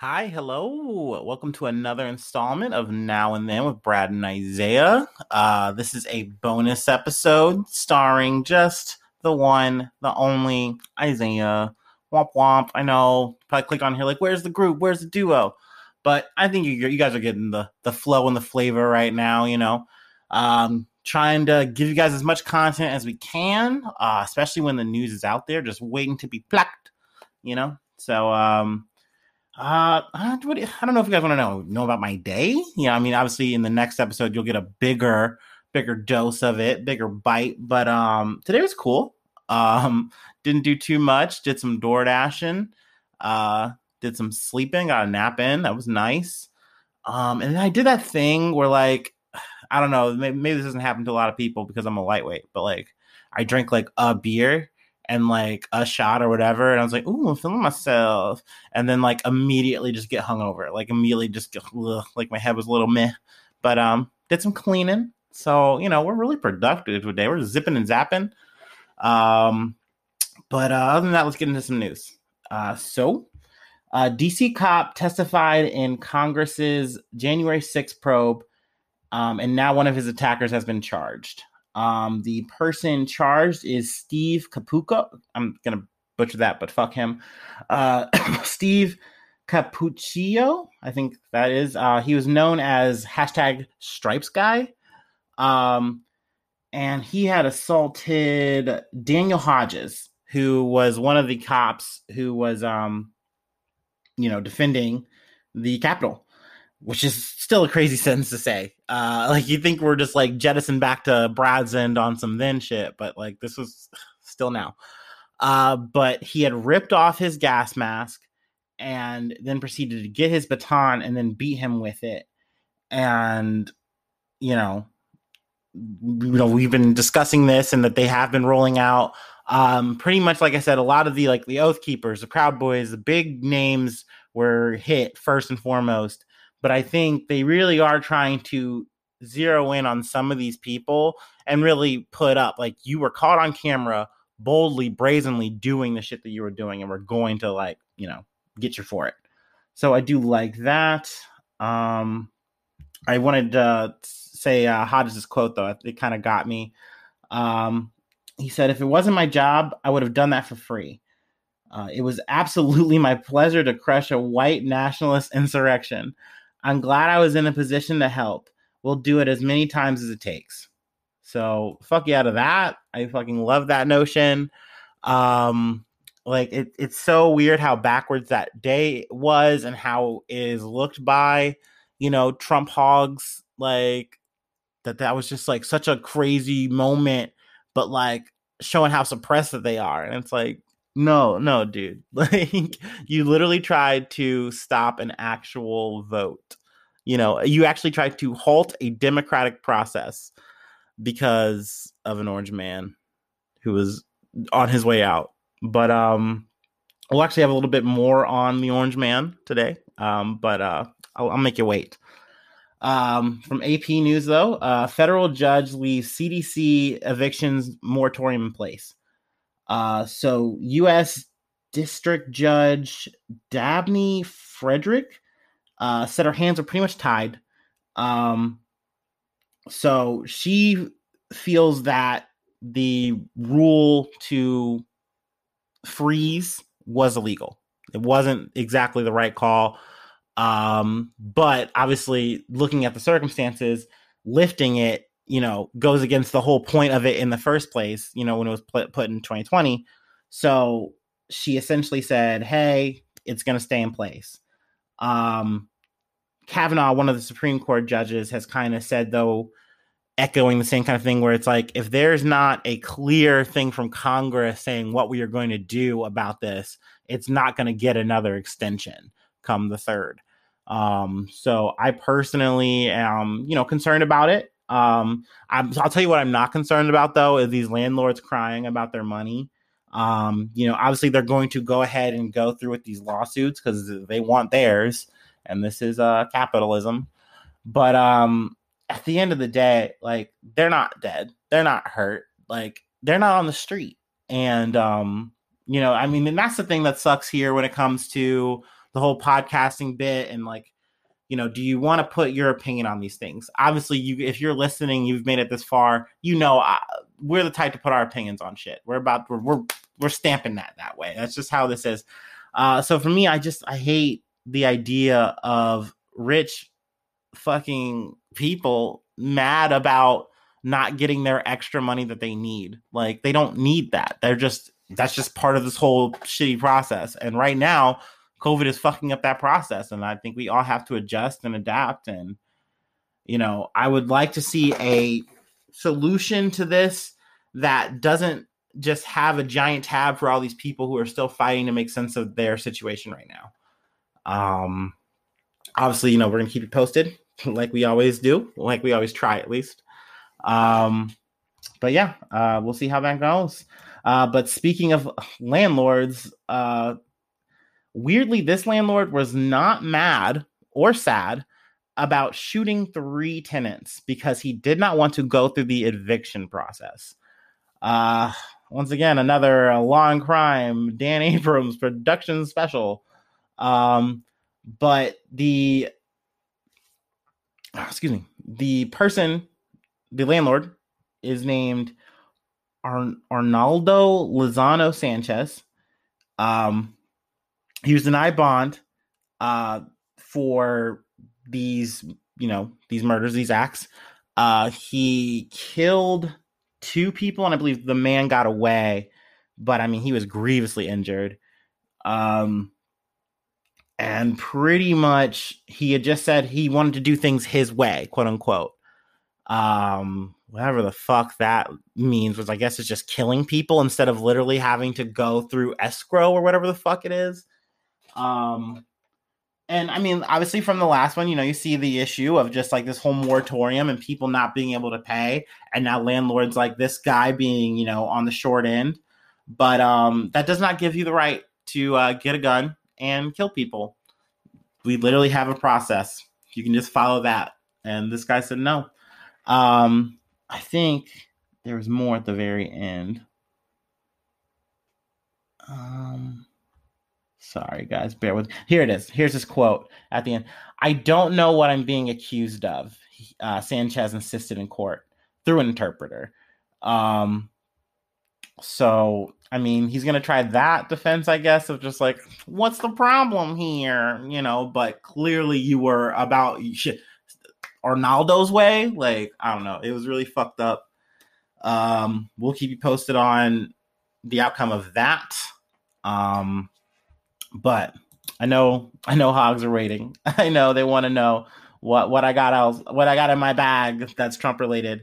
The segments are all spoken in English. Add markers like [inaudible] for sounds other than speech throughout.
Hi, hello. Welcome to another installment of Now and Then with Brad and Isaiah. Uh, this is a bonus episode starring just the one, the only Isaiah. Womp womp. I know. Probably click on here like, where's the group? Where's the duo? But I think you, you guys are getting the the flow and the flavor right now. You know, um, trying to give you guys as much content as we can, uh, especially when the news is out there, just waiting to be plucked. You know, so um, uh, I don't know if you guys want to know know about my day. Yeah, I mean, obviously, in the next episode, you'll get a bigger, bigger dose of it, bigger bite. But um, today was cool. [laughs] Um, didn't do too much. Did some door dashing. Uh, did some sleeping. Got a nap in. That was nice. Um, and then I did that thing where like, I don't know, maybe, maybe this doesn't happen to a lot of people because I'm a lightweight, but like, I drink like a beer and like a shot or whatever. And I was like, ooh, I'm feeling myself. And then like immediately just get hungover. Like immediately just get, ugh, like my head was a little meh. But um did some cleaning. So, you know, we're really productive today. We're zipping and zapping. Um but uh, other than that, let's get into some news. Uh so uh, DC cop testified in Congress's January 6th probe, um, and now one of his attackers has been charged. Um, the person charged is Steve Capucco. I'm gonna butcher that, but fuck him. Uh, [coughs] Steve Cappuccio, I think that is. Uh, he was known as hashtag Stripes Guy, um, and he had assaulted Daniel Hodges, who was one of the cops who was, um, you know, defending the Capitol which is still a crazy [laughs] sentence to say. Uh, like you think we're just like jettisoned back to Brad's end on some then shit, but like this was [sighs] still now. Uh, but he had ripped off his gas mask and then proceeded to get his baton and then beat him with it. And you know, you know, we've been discussing this and that they have been rolling out. Um, pretty much like I said, a lot of the like the Oath Keepers, the Proud Boys, the big names were hit first and foremost but I think they really are trying to zero in on some of these people and really put up like you were caught on camera boldly, brazenly doing the shit that you were doing, and we're going to like, you know, get you for it. So I do like that. Um I wanted to say uh Hodges' quote though, it kind of got me. Um he said, if it wasn't my job, I would have done that for free. Uh, it was absolutely my pleasure to crush a white nationalist insurrection. I'm glad I was in a position to help. We'll do it as many times as it takes. So fuck you out of that. I fucking love that notion. Um, like it, it's so weird how backwards that day was and how is looked by, you know, Trump hogs. Like that, that was just like such a crazy moment, but like showing how suppressed that they are. And it's like, no, no, dude. [laughs] Like you literally tried to stop an actual vote. You know, you actually tried to halt a democratic process because of an orange man who was on his way out. But um we'll actually have a little bit more on the orange man today. Um, but uh I'll, I'll make you wait. Um, from AP News, though, uh, federal judge leaves CDC evictions moratorium in place. Uh, so U.S. District Judge Dabney Friedrich uh, said her hands are pretty much tied. Um, so she feels that the rule to freeze was illegal. It wasn't exactly the right call. Um, but obviously, looking at the circumstances, lifting it you know, goes against the whole point of it in the first place, you know, when it was put, put in 2020. So she essentially said, hey, it's going to stay in place. Um, Kavanaugh, one of the Supreme Court judges, has kind of said, though, echoing the same kind of thing where it's like, if there's not a clear thing from Congress saying what we are going to do about this, it's not going to get another extension come the third. Um, so I personally am, you know, concerned about it. Um, i will tell you what I'm not concerned about though is these landlords crying about their money. Um, you know, obviously they're going to go ahead and go through with these lawsuits because they want theirs, and this is uh capitalism. But um, at the end of the day, like they're not dead, they're not hurt, like they're not on the street, and um, you know, I mean, and that's the thing that sucks here when it comes to the whole podcasting bit and like you know do you want to put your opinion on these things? Obviously you if you're listening you've made it this far you know I, we're the type to put our opinions on shit. We're about we're we're, we're stamping that that way. That's just how this is. Uh, so for me i just i hate the idea of rich fucking people mad about not getting their extra money that they need. Like they don't need that. They're just that's just part of this whole shitty process. And right now COVID is fucking up that process. And I think we all have to adjust and adapt. And, you know, I would like to see a solution to this that doesn't just have a giant tab for all these people who are still fighting to make sense of their situation right now. Um, obviously, you know, we're gonna keep you posted [laughs] like we always do, like we always try at least. Um, but yeah, uh, we'll see how that goes. Uh, but speaking of landlords, uh, Weirdly, this landlord was not mad or sad about shooting three tenants because he did not want to go through the eviction process. Uh, once again, another Law&Crime, Dan [laughs] Abrams production special. Um, but the oh, excuse me, the person, the landlord, is named Ar- Arnaldo Lozano Sanchez. Um, he was denied bond uh, for these, you know, these murders, these acts. Uh, he killed two people, and I believe the man got away, but I mean, he was grievously injured. Um, and pretty much he had just said he wanted to do things his way, quote unquote. Um, whatever the fuck that means was, I guess, it's just killing people instead of literally having to go through escrow or whatever the fuck it is. Um, and I mean, obviously, from the last one, you know, you see the issue of just like this whole moratorium and people not being able to pay, and now landlords like this guy being, you know, on the short end. But um, that does not give you the right to uh, get a gun and kill people. We literally have a process. You can just follow that. And this guy said no. Um, I think there was more at the very end. Um, Sorry, guys, bear with. Here it is. Here's his quote at the end. I don't know what I'm being accused of. Uh, Sanchez insisted in court through an interpreter. Um, so I mean, he's gonna try that defense, I guess, of just like, what's the problem here, you know? But clearly, you were about shit. Arnaldo's way, like I don't know, it was really fucked up. Um, we'll keep you posted on the outcome of that. Um, but I know I know hogs are waiting. [laughs] I know they want to know what what I got out what I got in my bag that's Trump related.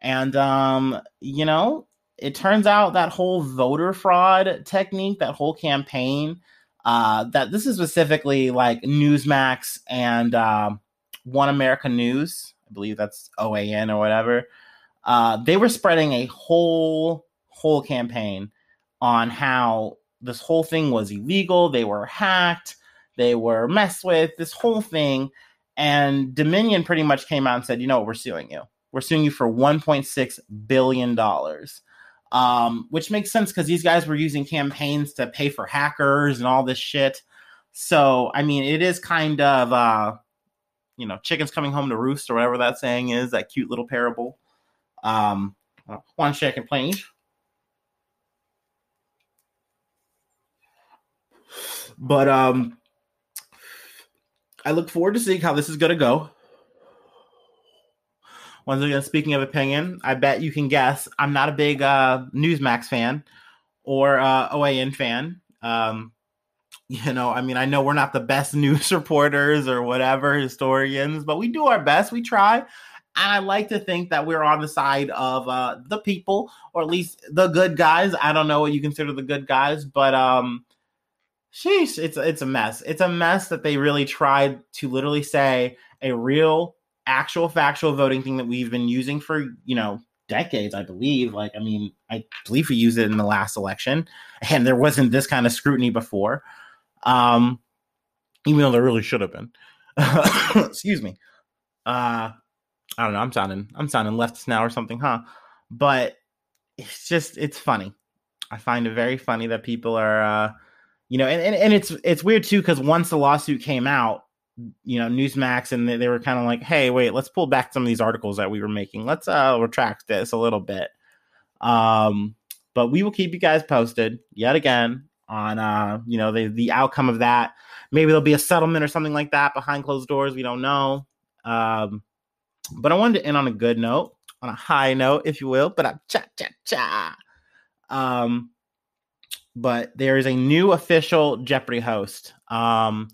And um, you know, it turns out that whole voter fraud technique, that whole campaign, uh, that this is specifically like Newsmax and uh, One America News, I believe that's OAN or whatever. Uh, they were spreading a whole whole campaign on how this whole thing was illegal. They were hacked. They were messed with. This whole thing, and Dominion pretty much came out and said, "You know what? We're suing you. We're suing you for 1.6 billion dollars." Um, which makes sense because these guys were using campaigns to pay for hackers and all this shit. So, I mean, it is kind of, uh, you know, chickens coming home to roost or whatever that saying is, that cute little parable. Um, one second, please. But um, I look forward to seeing how this is going to go. Once again, speaking of opinion, I bet you can guess I'm not a big uh, Newsmax fan or uh, OAN fan. Um, you know, I mean, I know we're not the best [laughs] news reporters or whatever historians, but we do our best. We try. And I like to think that we're on the side of uh, the people, or at least the good guys. I don't know what you consider the good guys, but um, sheesh, it's it's a mess. It's a mess that they really tried to literally say a real, actual, factual voting thing that we've been using for you know decades, I believe. Like, I mean, I believe we used it in the last election, and there wasn't this kind of scrutiny before. Um, even though there really should have been. [coughs] Excuse me. Uh, I don't know. I'm sounding I'm sounding leftist now or something, huh? But it's just it's funny. I find it very funny that people are uh, you know, and, and, and it's it's weird too because once the lawsuit came out, you know, Newsmax and they, they were kind of like, hey, wait, let's pull back some of these articles that we were making. Let's uh retract this a little bit. Um, but we will keep you guys posted yet again on uh, you know, the the outcome of that. Maybe there'll be a settlement or something like that behind closed doors. We don't know. Um, but I wanted to end on a good note, on a high note, if you will. But I'm cha cha cha. Um, but there is a new official Jeopardy host. Um,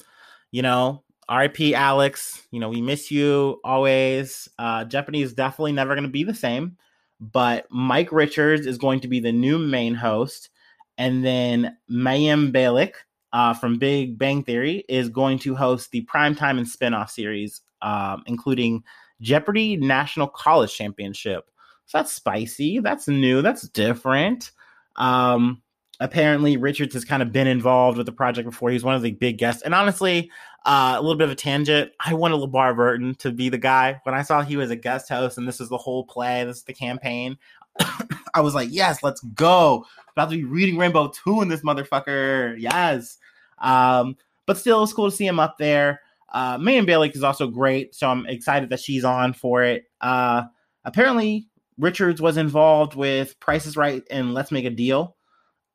you know, RIP Alex, you know, we miss you always. Uh, Jeopardy is definitely never going to be the same, but Mike Richards is going to be the new main host. And then Mayim Bialik uh, from Big Bang Theory is going to host the primetime and spinoff series, um, including Jeopardy National College Championship. So that's spicy. That's new. That's different. Um, apparently Richards has kind of been involved with the project before. He's one of the big guests. And honestly, uh, a little bit of a tangent. I wanted LeVar Burton to be the guy. When I saw he was a guest host and this is the whole play, this is the campaign, [coughs] I was like, yes, let's go. About to be reading Rainbow 2 in this motherfucker. Yes. Um, but still, it's cool to see him up there. Uh, Mayim Bialik is also great, so I'm excited that she's on for it. Uh, apparently, Richards was involved with Price is Right and Let's Make a Deal.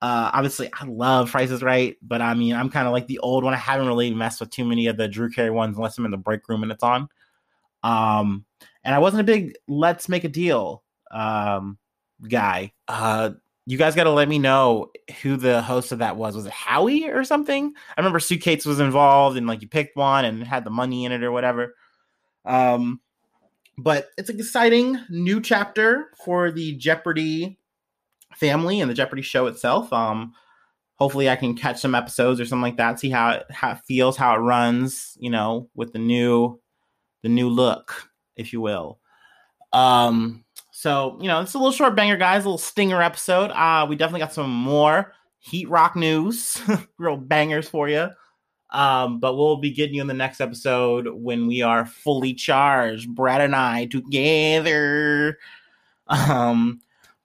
Uh, obviously, I love Price is Right, but I mean, I'm kind of like the old one. I haven't really messed with too many of the Drew Carey ones unless I'm in the break room and it's on. Um, and I wasn't a big Let's Make a Deal um, guy. Uh, you guys got to let me know who the host of that was. Was it Howie or something? I remember Suitcase was involved and like you picked one and had the money in it or whatever. Um, but it's an exciting new chapter for the Jeopardy family and the Jeopardy show itself. Um, hopefully, I can catch some episodes or something like that, see how it, how it feels, how it runs, you know, with the new the new look, if you will. Um, so you know, it's a little short banger, guys, a little stinger episode. Uh, we definitely got some more Heat Rock news, [laughs] real bangers for you. Um, but we'll be getting you in the next episode when we are fully charged, Brad and I together. [laughs] Um,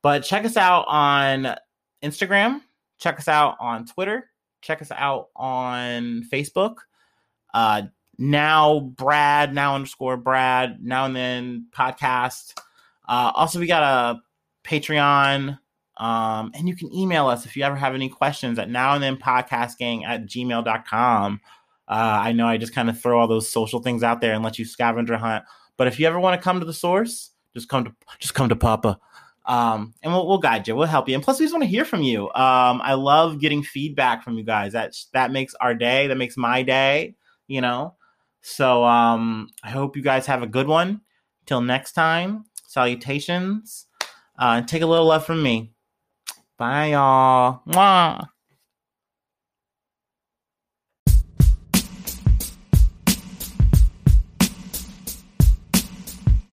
but check us out on Instagram, check us out on Twitter, check us out on Facebook. Uh, now Brad, now underscore Brad, now and then podcast. Uh, also, we got a Patreon. Um, and you can email us if you ever have any questions at now and then podcastgang at gmail.com. Uh, I know I just kind of throw all those social things out there and let you scavenger hunt. But if you ever want to come to the source, just come to just come to Papa. Um, and we'll, we'll guide you. We'll help you. And plus, we just want to hear from you. Um, I love getting feedback from you guys. That that makes our day. That makes my day. You know. So um, I hope you guys have a good one. Till next time, salutations. Uh, take a little love from me. Bye, y'all. Mwah.